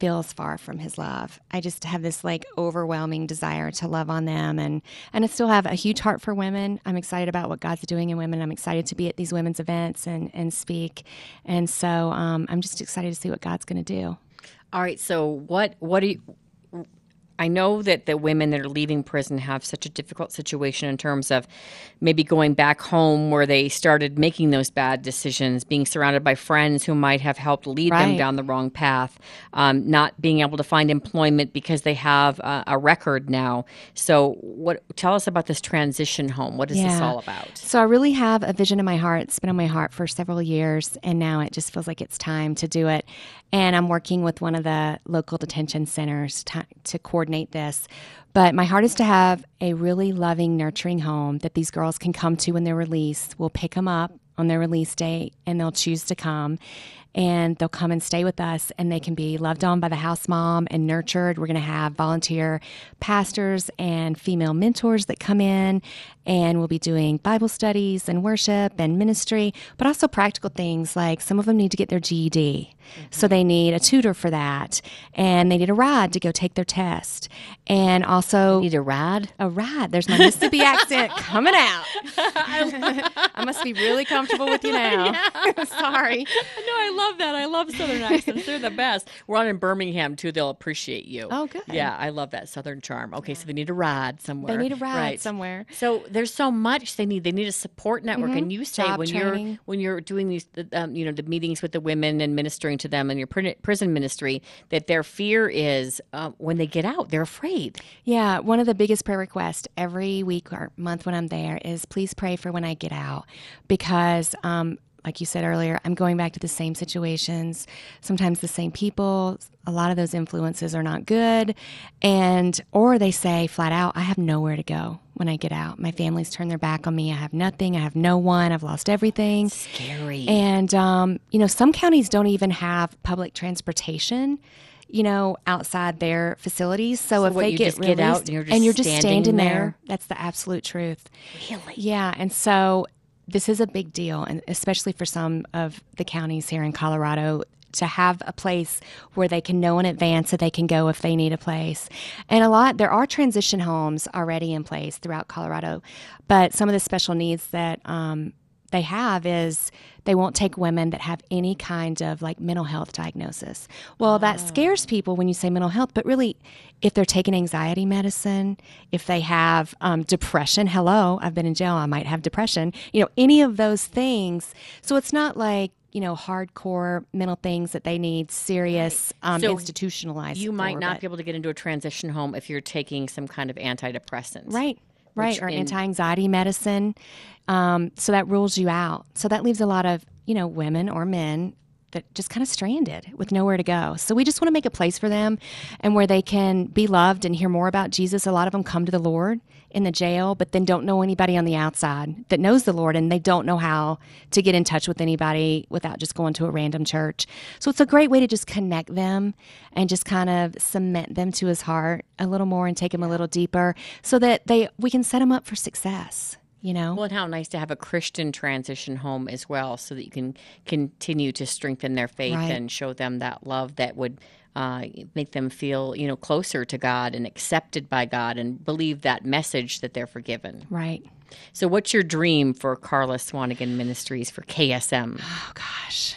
feels far from his love. I just have this like overwhelming desire to love on them and and I still have a huge heart for women. I'm excited about what God's doing in women. I'm excited to be at these women's events and and speak. And so um, I'm just excited to see what God's going to do. All right. So what what do you I know that the women that are leaving prison have such a difficult situation in terms of maybe going back home where they started making those bad decisions, being surrounded by friends who might have helped lead them down the wrong path, um, not being able to find employment because they have a, a record now. So, what? Tell us about this transition home. What is this all about? So I really have a vision in my heart. It's been on my heart for several years, and now it just feels like it's time to do it. And I'm working with one of the local detention centers to, to coordinate this. But my heart is to have a really loving, nurturing home that these girls can come to when they're released. We'll pick them up on their release date, and they'll choose to come. And they'll come and stay with us, and they can be loved on by the house mom and nurtured. We're going to have volunteer pastors and female mentors that come in, and we'll be doing Bible studies and worship and ministry, but also practical things like some of them need to get their GED. Mm-hmm. So they need a tutor for that, and they need a ride to go take their test. And also, need a ride? A ride. There's my Mississippi accent coming out. I must be really comfortable with you now. Sorry. No, I love that. I love Southern accents. They're the best. We're on in Birmingham too. They'll appreciate you. Oh, good. Yeah, I love that Southern charm. Okay, so they need a ride somewhere. They need a ride Right. somewhere. So there's so much they need. They need a support network. Mhm. And you say Job when training. you're when you're doing these, um, you know, the meetings with the women and ministering to them in your prison ministry, that their fear is um, when they get out, they're afraid. Yeah, one of the biggest prayer requests every week or month when I'm there is please pray for when I get out because um, like you said earlier, I'm going back to the same situations, sometimes the same people. A lot of those influences are not good. And, or they say flat out, I have nowhere to go when I get out. My family's turned their back on me. I have nothing. I have no one. I've lost everything. Scary. And, um, you know, some counties don't even have public transportation. You know, outside their facilities. So, So if what, they get just get out and you're just just standing standing there? there, that's the absolute truth. Really? Yeah. And so this is a big deal, and especially for some of the counties here in Colorado to have a place where they can know in advance that they can go if they need a place. And a lot, there are transition homes already in place throughout Colorado, but some of the special needs that um, they have is they won't take women that have any kind of like mental health diagnosis. Well, that scares people when you say mental health, but really, if they're taking anxiety medicine, if they have um, depression, hello, I've been in jail, I might have depression, you know, any of those things. So it's not like, you know, hardcore mental things that they need serious um, So institutionalized. You might for, not be able to get into a transition home if you're taking some kind of antidepressant. Right, right, or in- anti anxiety medicine. Um, so that rules you out. So that leaves a lot of, you know, women or men that just kind of stranded with nowhere to go. So we just want to make a place for them and where they can be loved and hear more about Jesus. A lot of them come to the Lord in the jail, but then don't know anybody on the outside that knows the Lord and they don't know how to get in touch with anybody without just going to a random church. So it's a great way to just connect them and just kind of cement them to his heart a little more and take them a little deeper so that they we can set them up for success you know? Well and how nice to have a christian transition home as well so that you can continue to strengthen their faith Right. and show them that love that would uh, make them feel you know closer to god and accepted by god and believe that message that they're forgiven. Right. So what's your dream for Karla swanigan ministries for ksm oh gosh.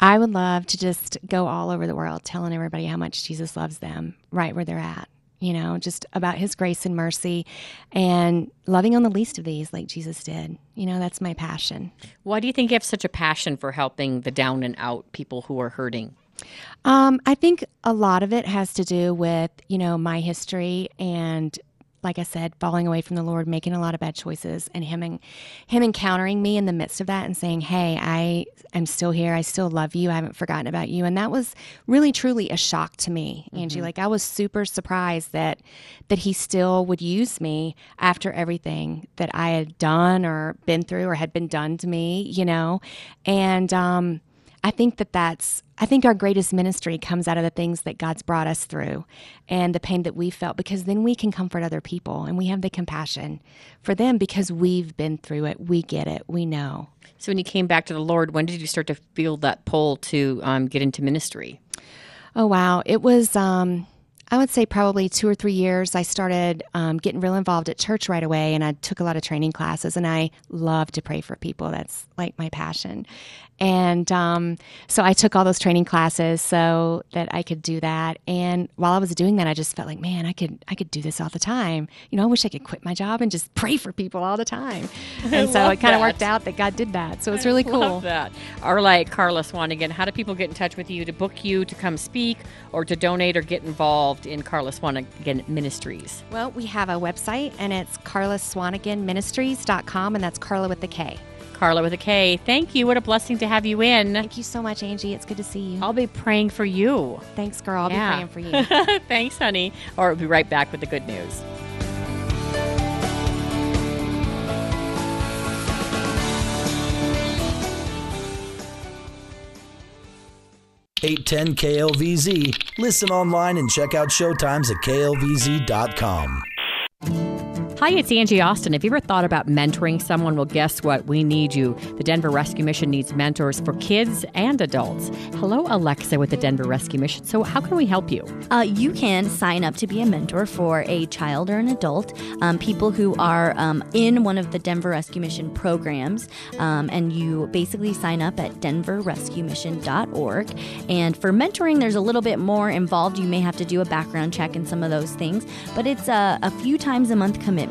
I would love to just go all over the world telling everybody how much Jesus loves them right where they're at. You know, just about his grace and mercy and loving on the least of these like Jesus did. You know, that's my passion. why do you think you have such a passion for helping the down and out people who are hurting Um, I think a lot of it has to do with, you know, my history and like I said, falling away from the Lord, making a lot of bad choices, and him and him encountering me in the midst of that and saying, "Hey, I am still here. I still love you. I haven't forgotten about you." And that was really, truly a shock to me, Angie. Mhm. Like I was super surprised that that he still would use me after everything that I had done or been through or had been done to me, you know, and um, I think that that's, I think our greatest ministry comes out of the things that God's brought us through and the pain that we felt because then we can comfort other people and we have the compassion for them because we've been through it. We get it. We know. so when you came back to the lord when did you start to feel that pull to um, get into ministry Oh, wow. It was, um, I would say probably two or three years. I started um, getting real involved at church right away, and I took a lot of training classes, and I love to pray for people. That's like my passion. And um, so I took all those training classes so that I could do that. And while I was doing that, I just felt like, man, I could I could do this all the time. You know, I wish I could quit my job and just pray for people all the time. I And so it kind of worked out that God did that. So it's really cool. Love that. Or like Karla Swanigan, how do people get in touch with you to book you to come speak or to donate or get involved in Karla Swanigan Ministries? Well, we have a website and it's karlaswaniganministries.com and that's Karla with the K. Karla with a K. Thank you. What a blessing to have you in. Thank you so much, Angie. It's good to see you. I'll be praying for you. Thanks, girl. I'll Yeah. be praying for you. Thanks, honey. Or we'll be right back with the good news. Eight ten KLVZ. Listen online and check out showtimes at klvz.com. Hi, it's Angie Austin. Have you ever thought about mentoring someone? Well, guess what? We need you. The Denver Rescue Mission needs mentors for kids and adults. Hello, Alexa with the Denver Rescue Mission. So, how can we help you? Uh, you can sign up to be a mentor for a child or an adult, um, people who are um, in one of the Denver Rescue Mission programs. Um, and you basically sign up at denverrescuemission.org. And for mentoring, there's a little bit more involved. You may have to do a background check and some of those things, but it's a, a few times a month commitment.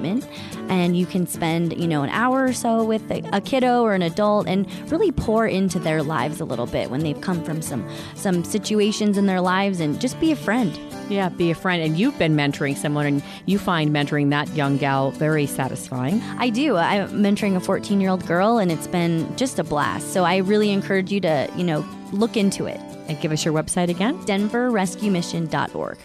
And you can spend, you know, an hour or so with a, a kiddo or an adult and really pour into their lives a little bit when they've come from some some situations in their lives and just be a friend. Yeah, be a friend. And you've been mentoring someone, and you find mentoring that young gal very satisfying. I do. I'm mentoring a 14 year old girl, and it's been just a blast. So I really encourage you to, you know, look into it. And give us your website again denverrescuemission.org.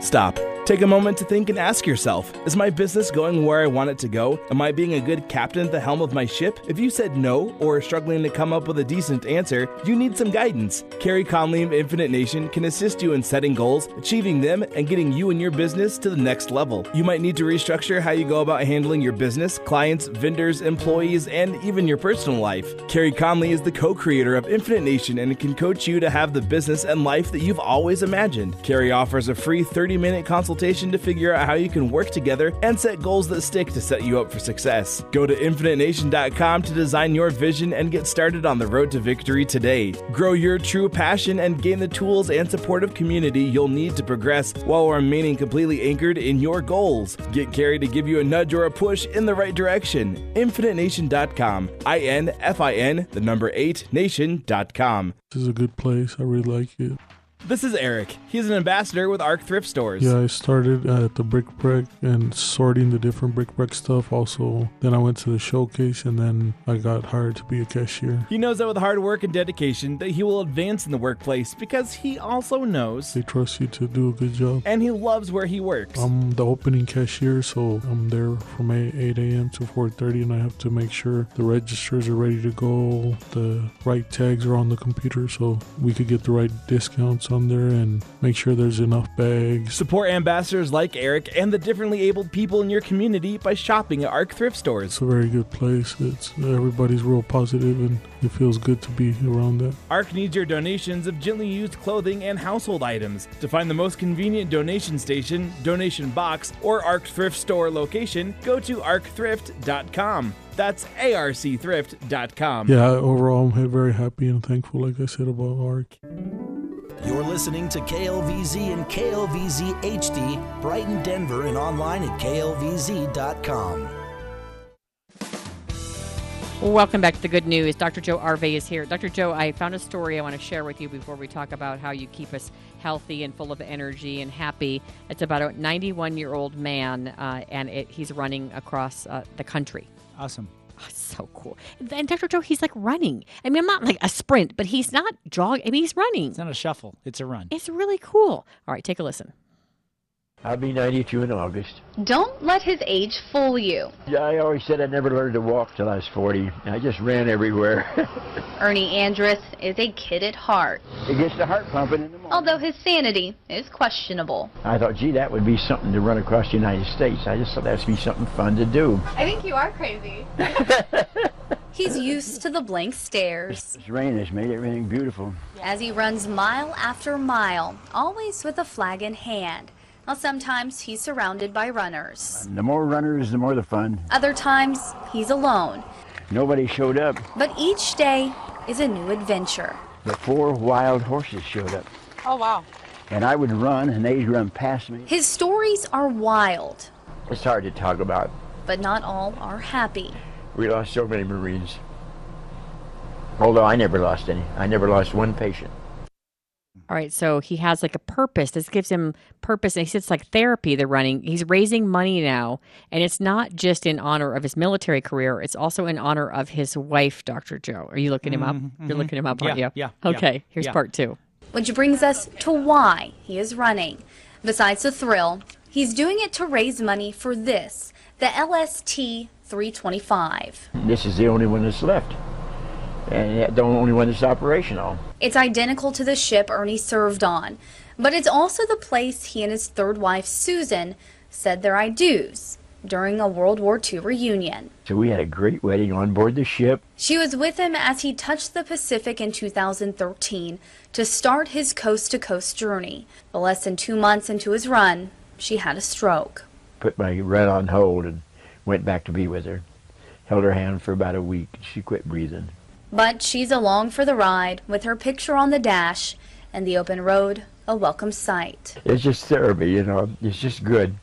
Stop. Take a moment to think and ask yourself Is my business going where I want it to go? Am I being a good captain at the helm of my ship? If you said no or are struggling to come up with a decent answer, you need some guidance. Carrie Conley of Infinite Nation can assist you in setting goals, achieving them, and getting you and your business to the next level. You might need to restructure how you go about handling your business, clients, vendors, employees, and even your personal life. Carrie Conley is the co creator of Infinite Nation and can coach you to have the business and life that you've always imagined. Carrie offers a free 30 minute consultation to figure out how you can work together and set goals that stick to set you up for success. Go to infinitenation.com to design your vision and get started on the road to victory today. Grow your true passion and gain the tools and supportive community you'll need to progress while remaining completely anchored in your goals. Get Carrie to give you a nudge or a push in the right direction. InfiniteNation.com. I N F I N, the number 8 nation.com. This is a good place. I really like it. This is Eric. He's an ambassador with ARC Thrift Stores. Yeah, I started at the brick break and sorting the different bric-a-brac stuff. Also, then I went to the showcase and then I got hired to be a cashier. He knows that with hard work and dedication that he will advance in the workplace because he also knows They trust you to do a good job. and he loves where he works. I'm the opening cashier, so I'm there from 8, 8 a.m. to 4:30, and I have to make sure the registers are ready to go, the right tags are on the computer, so we could get the right discounts there, and make sure there's enough bags. Support ambassadors like Eric and the differently abled people in your community by shopping at ARC Thrift Stores. It's a very good place. It's everybody's real positive, and it feels good to be around that. ARC needs your donations of gently used clothing and household items. To find the most convenient donation station, donation box, or ARC Thrift Store location, go to arcthrift.com. That's arcthrift.com. Yeah, overall, I'm very happy and thankful, like I said about ARC. You're listening to KLVZ and KLVZ HD, Brighton, Denver, and online at klvz.com. Welcome back to the good news. Dr. Joe Arvey is here. Dr. Joe, I found a story I want to share with you before we talk about how you keep us healthy and full of energy and happy. It's about a 91 year old man, uh, and it, he's running across uh, the country. Awesome. So cool. And Dr. Joe, he's like running. I mean, I'm not like a sprint, but he's not jogging. I mean, he's running. It's not a shuffle, it's a run. It's really cool. All right, take a listen. I'll be 92 in August. Don't let his age fool you. Yeah, I always said I never learned to walk till I was 40. I just ran everywhere. Ernie Andrus is a kid at heart, it gets the heart pumping in the morning. although his sanity is questionable. I thought, gee, that would be something to run across the United States. I just thought that'd be something fun to do. I think you are crazy. He's used to the blank stares This rain has made everything beautiful. as he runs mile after mile, always with a flag in hand. Now, sometimes he's surrounded by runners. The more runners, the more the fun. Other times, he's alone. Nobody showed up, But each day is a new adventure. The four wild horses showed up. Oh, wow. And I would run, and they'd run past me. His stories are wild, It's hard to talk about. but not all are happy. We lost so many Marines. Although I never lost any. I never lost one patient. All right, so he has like a purpose. This gives him purpose. And he says it's like therapy, they're running. He's raising money now. And it's not just in honor of his military career, it's also in honor of his wife, Dr. Joe. Are you looking him up? Mhm, You're mhm. looking him up, aren't Yeah, you? yeah, yeah, Okay, here's yeah. part two. Which brings us to why he is running. Besides the thrill, he's doing it to raise money for this the LST 325. This is the only one that's left. And the only one that's operational. It's identical to the ship Ernie served on, but it's also the place he and his third wife, Susan, said their I do's during a World War II reunion. So we had a great wedding on board the ship. She was with him as he touched the Pacific in 2013 to start his coast to coast journey. But less than two months into his run, she had a stroke. Put my run on hold and went back to be with her. Held her hand for about a week. She quit breathing. But she's along for the ride with her picture on the dash and the open road a welcome sight. It's just therapy, you know. It's just good.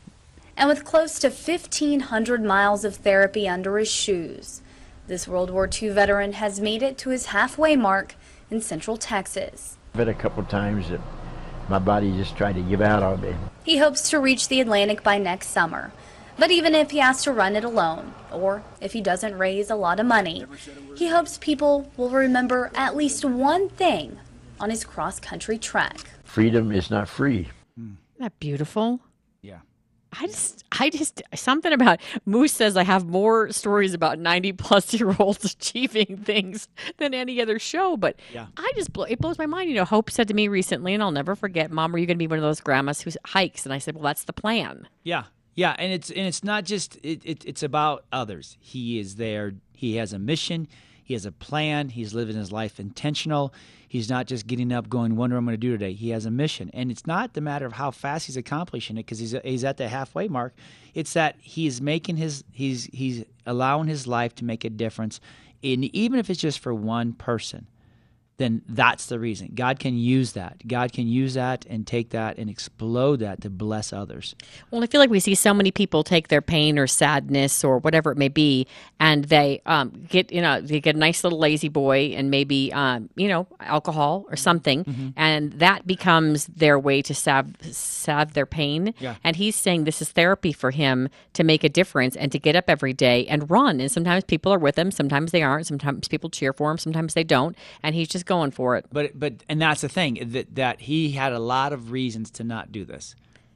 And with close to 1,500 miles of therapy under his shoes, this World War II veteran has made it to his halfway mark in central Texas. I've Been a couple times that my body just tried to give out on me. He hopes to reach the Atlantic by next summer. But even if he has to run it alone, or if he doesn't raise a lot of money, he hopes people will remember at least one thing on his cross country trek. Freedom is not free. Isn't that beautiful? Yeah. I just, I just, something about Moose says I have more stories about 90 plus year olds achieving things than any other show. But Yeah. I just, blow, it blows my mind. You know, Hope said to me recently, and I'll never forget, Mom, are you going to be one of those grandmas who hikes? And I said, Well, that's the plan. Yeah, yeah, and it's and it's not just it, it it's about others. He is there. He has a mission. He has a plan. He's living his life intentional. He's not just getting up, going, "Wonder what I'm going to do today." He has a mission, and it's not the matter of how fast he's accomplishing it because he's he's at the halfway mark. It's that he's making his he's he's allowing his life to make a difference, in even if it's just for one person. Then that's the reason. God can use that. God can use that and take that and explode that to bless others. Well, I feel like we see so many people take their pain or sadness or whatever it may be, and they um, get you know they get a nice little lazy boy and maybe um, you know alcohol or something, Mm-hmm. and that becomes their way to salve salve their pain. Yeah. And he's saying this is therapy for him to make a difference and to get up every day and run. And sometimes people are with him, sometimes they aren't. Sometimes people cheer for him, sometimes they don't. And he's just going for it. But but and that's the thing that that he had a lot of reasons to not do this.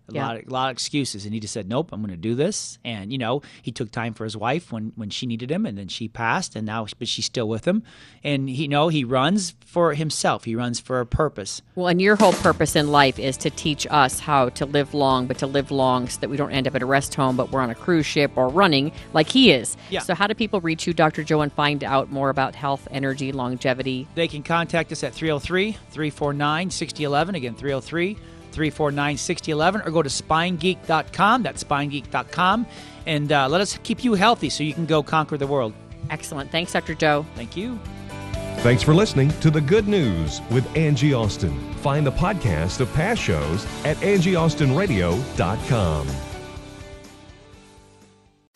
A Yeah. lot, of, lot of excuses, and he just said, "Nope, I'm going to do this." And you know, he took time for his wife when when she needed him, and then she passed, and now but she's still with him. And he you know he runs for himself. He runs for a purpose. Well, and your whole purpose in life is to teach us how to live long, but to live long so that we don't end up at a rest home, but we're on a cruise ship or running like he is. Yeah. So, how do people reach you, Dr. Joe, and find out more about health, energy, longevity? They can contact us at 303 349 6011. Again, 303 349 6011, or go to spinegeek.com. That's spinegeek.com. And uh, let us keep you healthy so you can go conquer the world. Excellent. Thanks, Dr. Joe. Thank you. Thanks for listening to The Good News with Angie Austin. Find the podcast of past shows at angieaustinradio.com.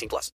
18 plus.